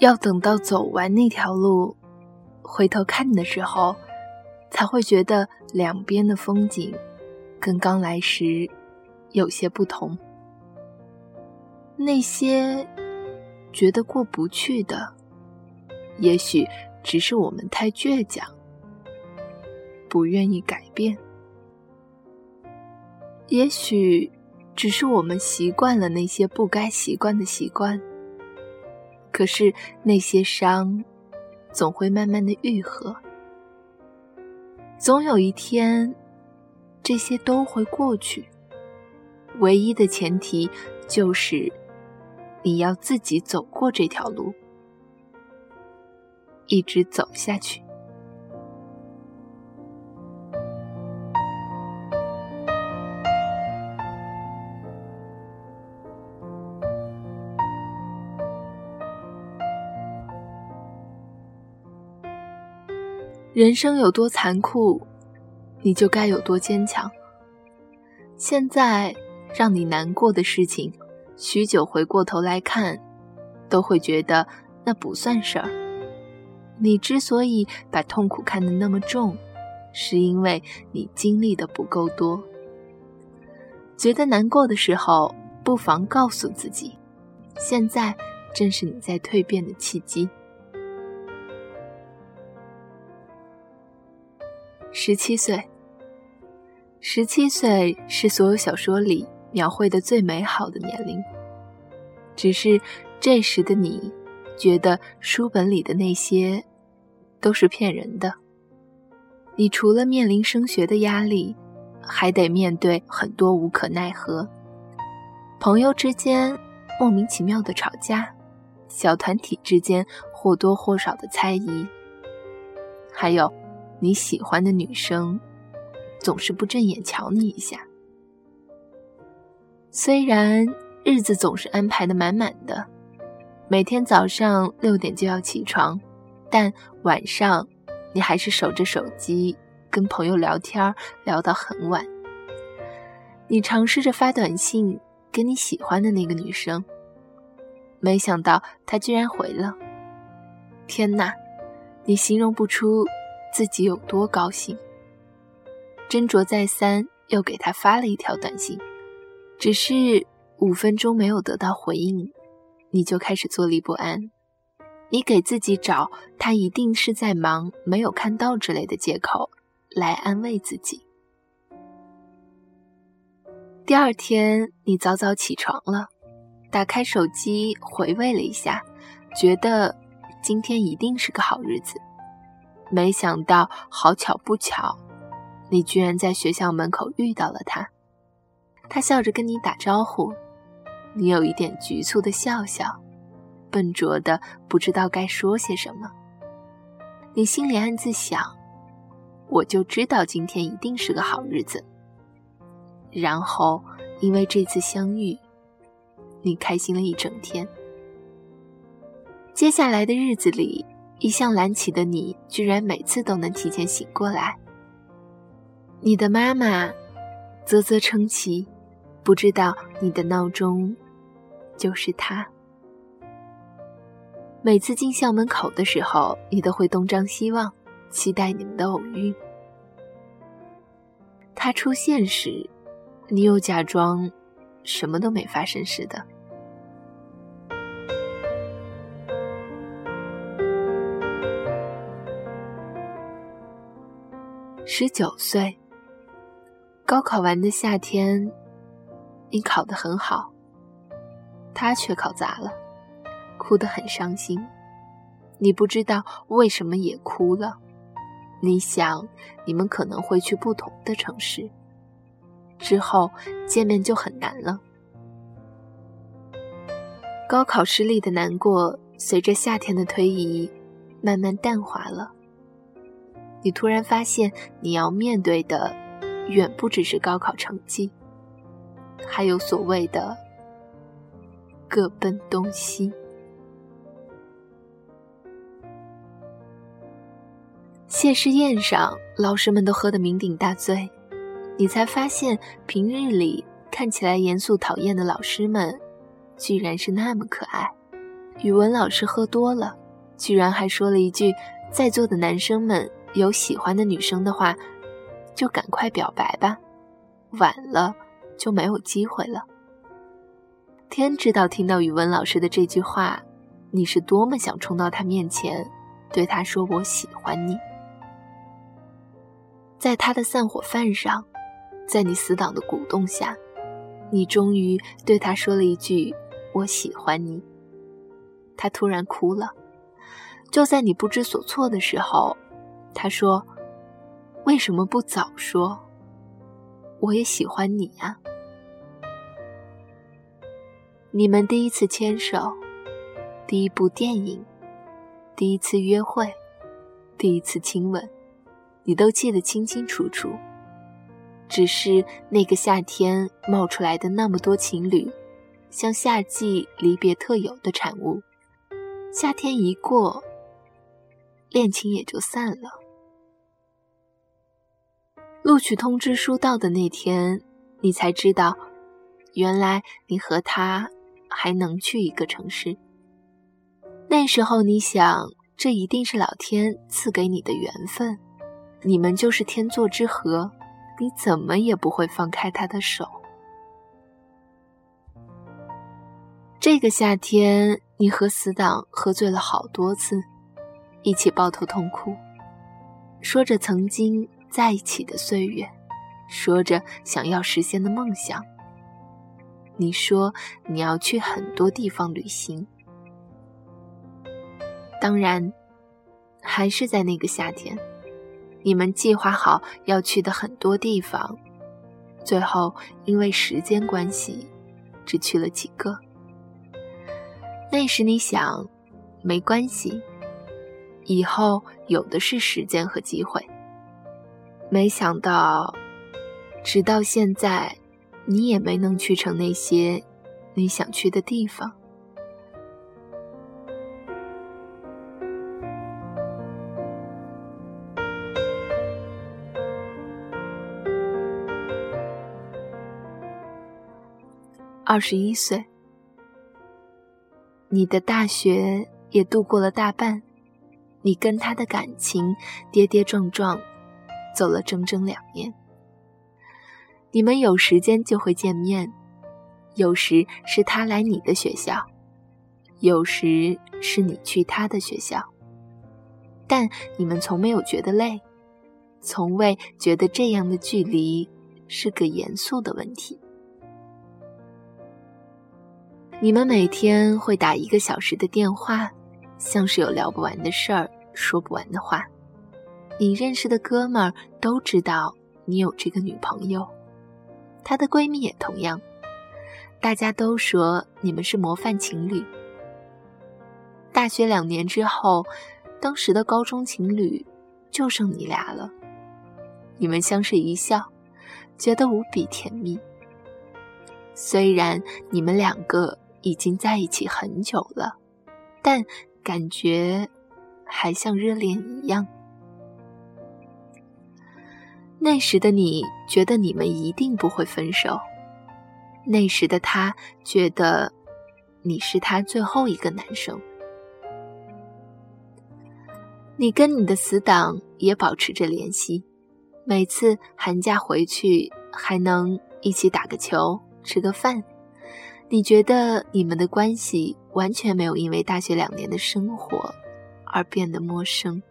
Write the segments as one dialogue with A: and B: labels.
A: 要等到走完那条路，回头看的时候，才会觉得两边的风景跟刚来时有些不同。那些觉得过不去的，也许只是我们太倔强，不愿意改变；也许只是我们习惯了那些不该习惯的习惯。可是那些伤，总会慢慢的愈合。总有一天，这些都会过去。唯一的前提就是，你要自己走过这条路，一直走下去。人生有多残酷，你就该有多坚强。现在让你难过的事情，许久回过头来看，都会觉得那不算事儿。你之所以把痛苦看得那么重，是因为你经历的不够多。觉得难过的时候，不妨告诉自己，现在正是你在蜕变的契机。十七岁，十七岁是所有小说里描绘的最美好的年龄。只是这时的你，觉得书本里的那些都是骗人的。你除了面临升学的压力，还得面对很多无可奈何。朋友之间莫名其妙的吵架，小团体之间或多或少的猜疑，还有。你喜欢的女生，总是不正眼瞧你一下。虽然日子总是安排的满满的，每天早上六点就要起床，但晚上你还是守着手机跟朋友聊天，聊到很晚。你尝试着发短信给你喜欢的那个女生，没想到她居然回了。天哪，你形容不出。自己有多高兴？斟酌再三，又给他发了一条短信，只是五分钟没有得到回应，你就开始坐立不安。你给自己找他一定是在忙，没有看到之类的借口来安慰自己。第二天，你早早起床了，打开手机回味了一下，觉得今天一定是个好日子。没想到，好巧不巧，你居然在学校门口遇到了他。他笑着跟你打招呼，你有一点局促的笑笑，笨拙的不知道该说些什么。你心里暗自想：我就知道今天一定是个好日子。然后，因为这次相遇，你开心了一整天。接下来的日子里。一向懒起的你，居然每次都能提前醒过来。你的妈妈啧啧称奇，不知道你的闹钟就是他。每次进校门口的时候，你都会东张西望，期待你们的偶遇。他出现时，你又假装什么都没发生似的。十九岁，高考完的夏天，你考得很好，他却考砸了，哭得很伤心。你不知道为什么也哭了。你想，你们可能会去不同的城市，之后见面就很难了。高考失利的难过，随着夏天的推移，慢慢淡化了。你突然发现，你要面对的远不只是高考成绩，还有所谓的各奔东西。谢师宴上，老师们都喝得酩酊大醉，你才发现平日里看起来严肃讨厌的老师们，居然是那么可爱，语文老师喝多了，居然还说了一句：“在座的男生们有喜欢的女生的话，就赶快表白吧，晚了就没有机会了。”天知道，听到语文老师的这句话，你是多么想冲到他面前，对他说：“我喜欢你。”在他的散伙饭上，在你死党的鼓动下，你终于对他说了一句：“我喜欢你。”他突然哭了。就在你不知所措的时候，他说：“为什么不早说？我也喜欢你呀。”你们第一次牵手，第一部电影，第一次约会，第一次亲吻。你都记得清清楚楚，只是那个夏天冒出来的那么多情侣，像夏季离别特有的产物。夏天一过，恋情也就散了。录取通知书到的那天，你才知道，原来你和他还能去一个城市。那时候你想，这一定是老天赐给你的缘分。你们就是天作之合，你怎么也不会放开他的手。这个夏天，你和死党喝醉了好多次，一起抱头痛哭，说着曾经在一起的岁月，说着想要实现的梦想。你说你要去很多地方旅行，当然，还是在那个夏天。你们计划好要去的很多地方，最后因为时间关系，只去了几个。那时你想，没关系，以后有的是时间和机会。没想到，直到现在，你也没能去成那些你想去的地方。二十一岁，你的大学也度过了大半，你跟他的感情跌跌撞撞，走了整整两年。你们有时间就会见面，有时是他来你的学校，有时是你去他的学校，但你们从没有觉得累，从未觉得这样的距离是个严肃的问题。你们每天会打一个小时的电话，像是有聊不完的事儿，说不完的话。你认识的哥们儿都知道你有这个女朋友，她的闺蜜也同样。大家都说你们是模范情侣。大学两年之后，当时的高中情侣就剩你俩了。你们相视一笑，觉得无比甜蜜。虽然你们两个。已经在一起很久了，但感觉还像热恋一样。那时的你觉得你们一定不会分手，那时的他觉得你是他最后一个男生。你跟你的死党也保持着联系，每次寒假回去还能一起打个球、吃个饭。你觉得你们的关系完全没有因为大学两年的生活而变得陌生。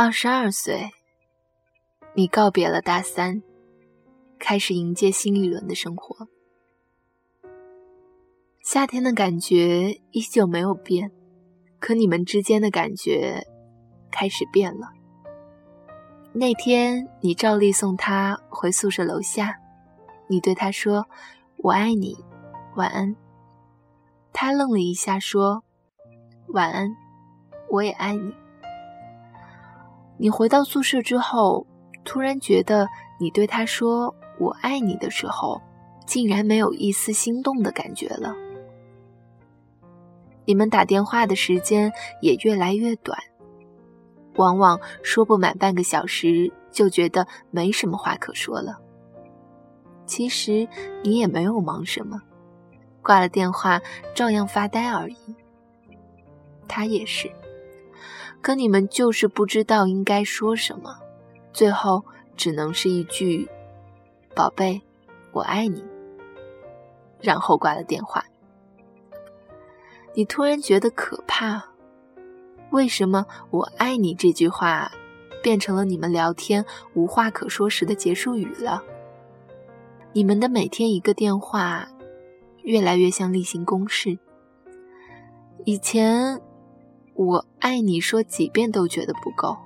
A: 二十二岁。你告别了大三，开始迎接新一轮的生活。夏天的感觉依旧没有变，可你们之间的感觉开始变了。那天你照例送他回宿舍楼下，你对他说：“我爱你，晚安。”他愣了一下，说：“晚安，我也爱你。”你回到宿舍之后。突然觉得你对他说我爱你”的时候，竟然没有一丝心动的感觉了。你们打电话的时间也越来越短，往往说不满半个小时就觉得没什么话可说了。其实你也没有忙什么，挂了电话照样发呆而已。他也是，可你们就是不知道应该说什么，最后只能是一句“宝贝，我爱你”，然后挂了电话。你突然觉得可怕，为什么“我爱你”这句话变成了你们聊天无话可说时的结束语了？你们的每天一个电话，越来越像例行公事。以前“我爱你”说几遍都觉得不够，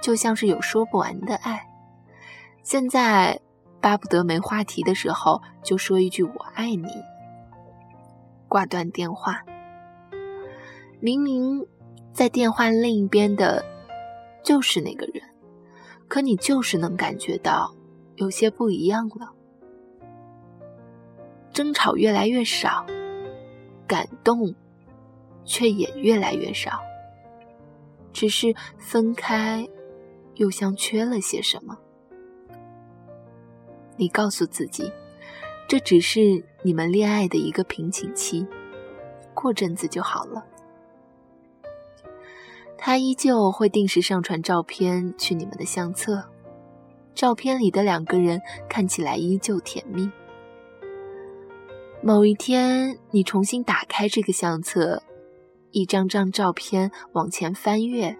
A: 就像是有说不完的爱。现在巴不得没话题的时候就说一句“我爱你”，挂断电话。明明在电话另一边的，就是那个人，可你就是能感觉到有些不一样了。争吵越来越少，感动却也越来越少。只是分开，又像缺了些什么。你告诉自己，这只是你们恋爱的一个瓶颈期，过阵子就好了。他依旧会定时上传照片去你们的相册，照片里的两个人看起来依旧甜蜜。某一天，你重新打开这个相册，一张张照片往前翻阅，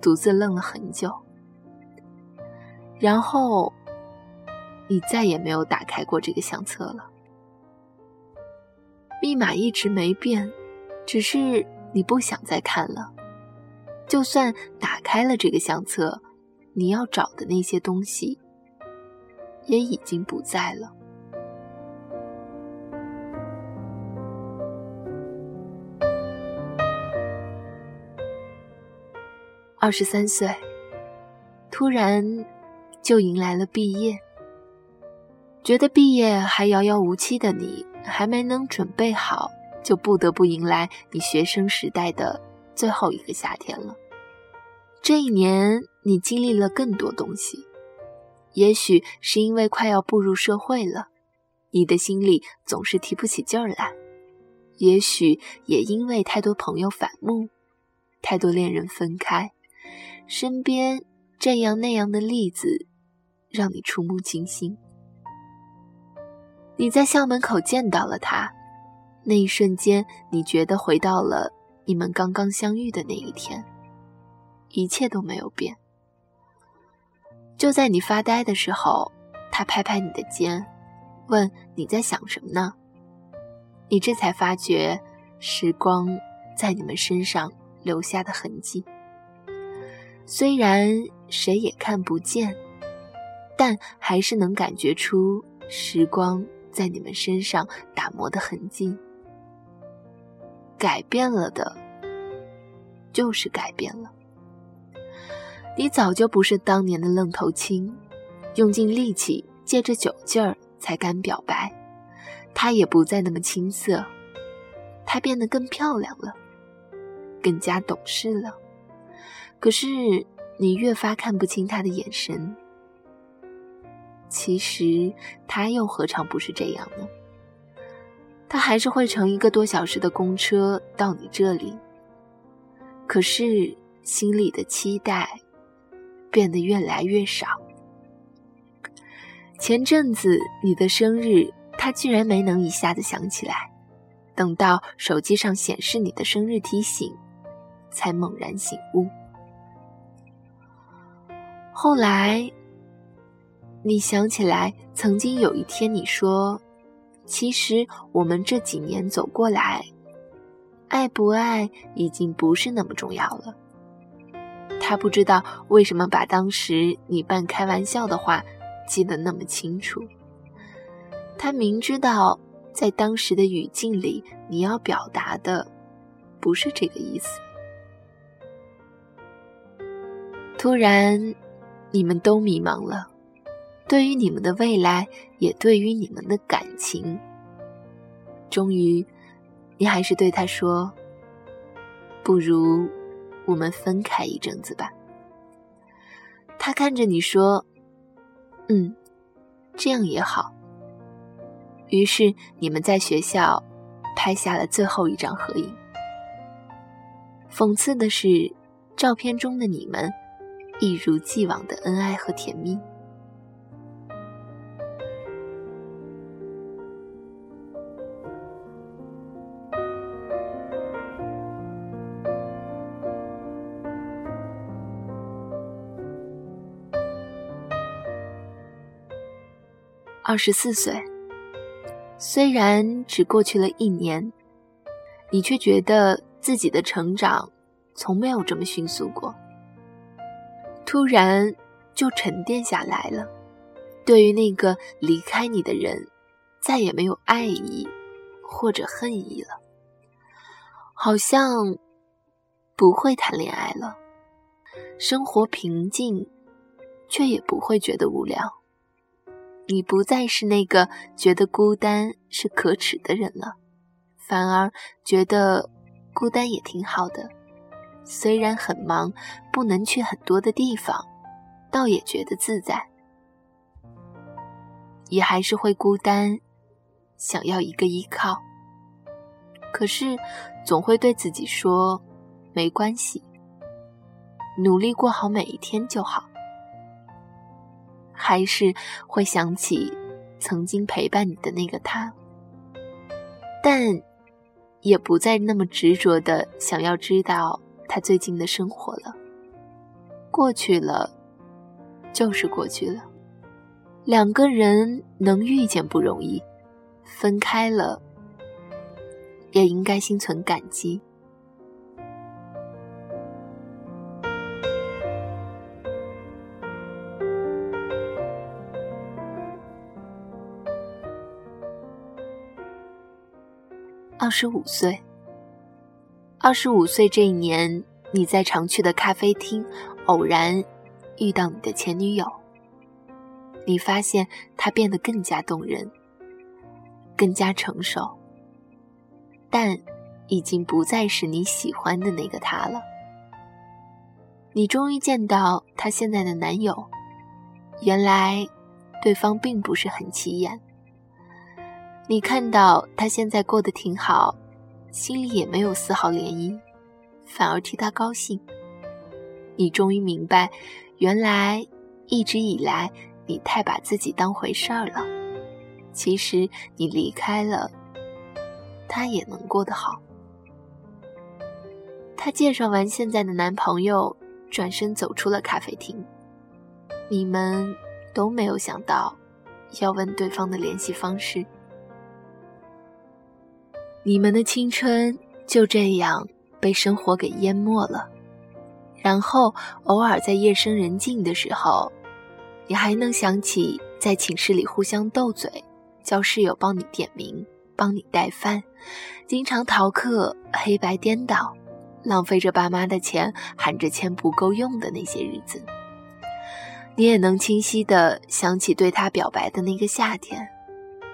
A: 独自愣了很久，然后你再也没有打开过这个相册了。密码一直没变，只是你不想再看了。就算打开了这个相册，你要找的那些东西也已经不在了。二十三岁，突然就迎来了毕业。觉得毕业还遥遥无期的你，还没能准备好，就不得不迎来你学生时代的最后一个夏天了。这一年，你经历了更多东西，也许是因为快要步入社会了，你的心里总是提不起劲儿来；也许也因为太多朋友反目，太多恋人分开，身边这样那样的例子让你触目惊心。你在校门口见到了他，那一瞬间，你觉得回到了你们刚刚相遇的那一天。一切都没有变。就在你发呆的时候，他拍拍你的肩，问你在想什么呢？你这才发觉，时光在你们身上留下的痕迹。虽然谁也看不见，但还是能感觉出时光在你们身上打磨的痕迹。改变了的，就是改变了。你早就不是当年的愣头青，用尽力气借着酒劲儿才敢表白。他也不再那么青涩，他变得更漂亮了，更加懂事了。可是你越发看不清他的眼神。其实他又何尝不是这样呢？他还是会乘一个多小时的公车到你这里，可是心里的期待。变得越来越少。前阵子你的生日，他居然没能一下子想起来，等到手机上显示你的生日提醒，才猛然醒悟。后来，你想起来，曾经有一天你说：“其实我们这几年走过来，爱不爱已经不是那么重要了。”他不知道为什么把当时你半开玩笑的话记得那么清楚。他明知道在当时的语境里，你要表达的不是这个意思。突然，你们都迷茫了，对于你们的未来，也对于你们的感情。终于，你还是对他说：“不如我们分开一阵子吧。”他看着你说：“嗯，这样也好。”于是你们在学校拍下了最后一张合影。讽刺的是，照片中的你们一如既往的恩爱和甜蜜。二十四岁。虽然只过去了一年，你却觉得自己的成长从没有这么迅速过。突然就沉淀下来了，对于那个离开你的人，再也没有爱意或者恨意了，好像不会谈恋爱了，生活平静，却也不会觉得无聊。你不再是那个觉得孤单是可耻的人了，反而觉得孤单也挺好的。虽然很忙，不能去很多的地方，倒也觉得自在。也还是会孤单，想要一个依靠。可是总会对自己说，没关系，努力过好每一天就好。还是会想起曾经陪伴你的那个他，但也不再那么执着的想要知道他最近的生活了。过去了，就是过去了。两个人能遇见不容易，分开了，也应该心存感激。二十五岁，二十五岁这一年，你在常去的咖啡厅偶然遇到你的前女友。你发现她变得更加动人，更加成熟，但已经不再是你喜欢的那个她了。你终于见到她现在的男友，原来对方并不是很起眼。你看到他现在过得挺好，心里也没有丝毫涟漪，反而替他高兴。你终于明白，原来一直以来你太把自己当回事儿了。其实你离开了，他也能过得好。他介绍完现在的男朋友，转身走出了咖啡厅。你们都没有想到，要问对方的联系方式。你们的青春就这样被生活给淹没了，然后偶尔在夜深人静的时候，你还能想起在寝室里互相斗嘴，叫室友帮你点名、帮你带饭，经常逃课、黑白颠倒，浪费着爸妈的钱，喊着钱不够用的那些日子。你也能清晰的想起对他表白的那个夏天，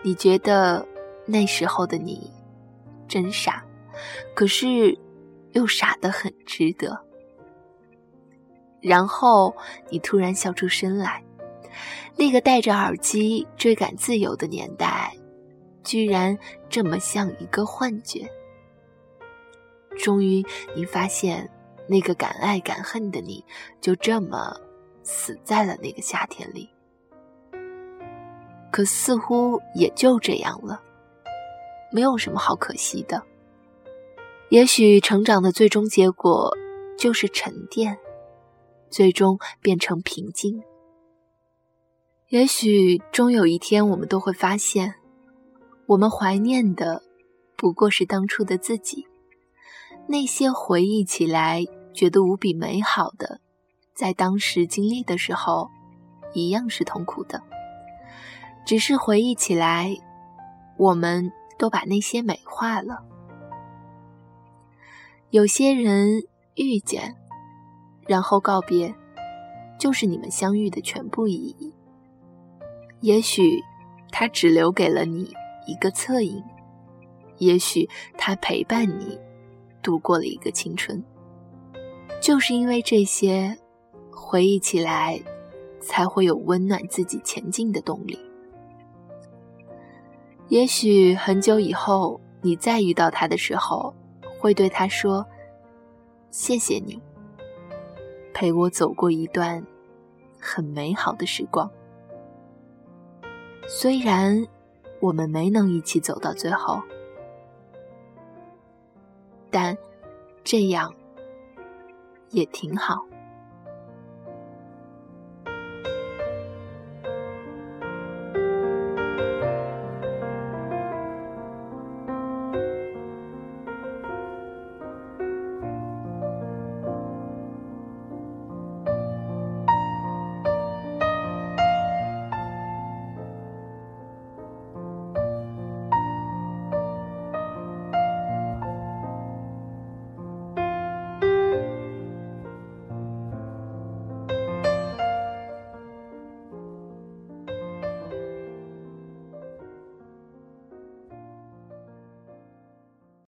A: 你觉得那时候的你。真傻，可是又傻得很值得。然后你突然笑出声来，那个戴着耳机追赶自由的年代，居然这么像一个幻觉。终于，你发现那个敢爱敢恨的你，就这么死在了那个夏天里。可似乎也就这样了。没有什么好可惜的。也许成长的最终结果就是沉淀，最终变成平静。也许终有一天，我们都会发现，我们怀念的不过是当初的自己。那些回忆起来觉得无比美好的，在当时经历的时候，一样是痛苦的。只是回忆起来，我们。都把那些美化了。有些人遇见，然后告别，就是你们相遇的全部意义。也许他只留给了你一个侧影，也许他陪伴你度过了一个青春。就是因为这些，回忆起来，才会有温暖自己前进的动力。也许很久以后，你再遇到他的时候，会对他说：“谢谢你，陪我走过一段很美好的时光。虽然我们没能一起走到最后，但这样。”也挺好。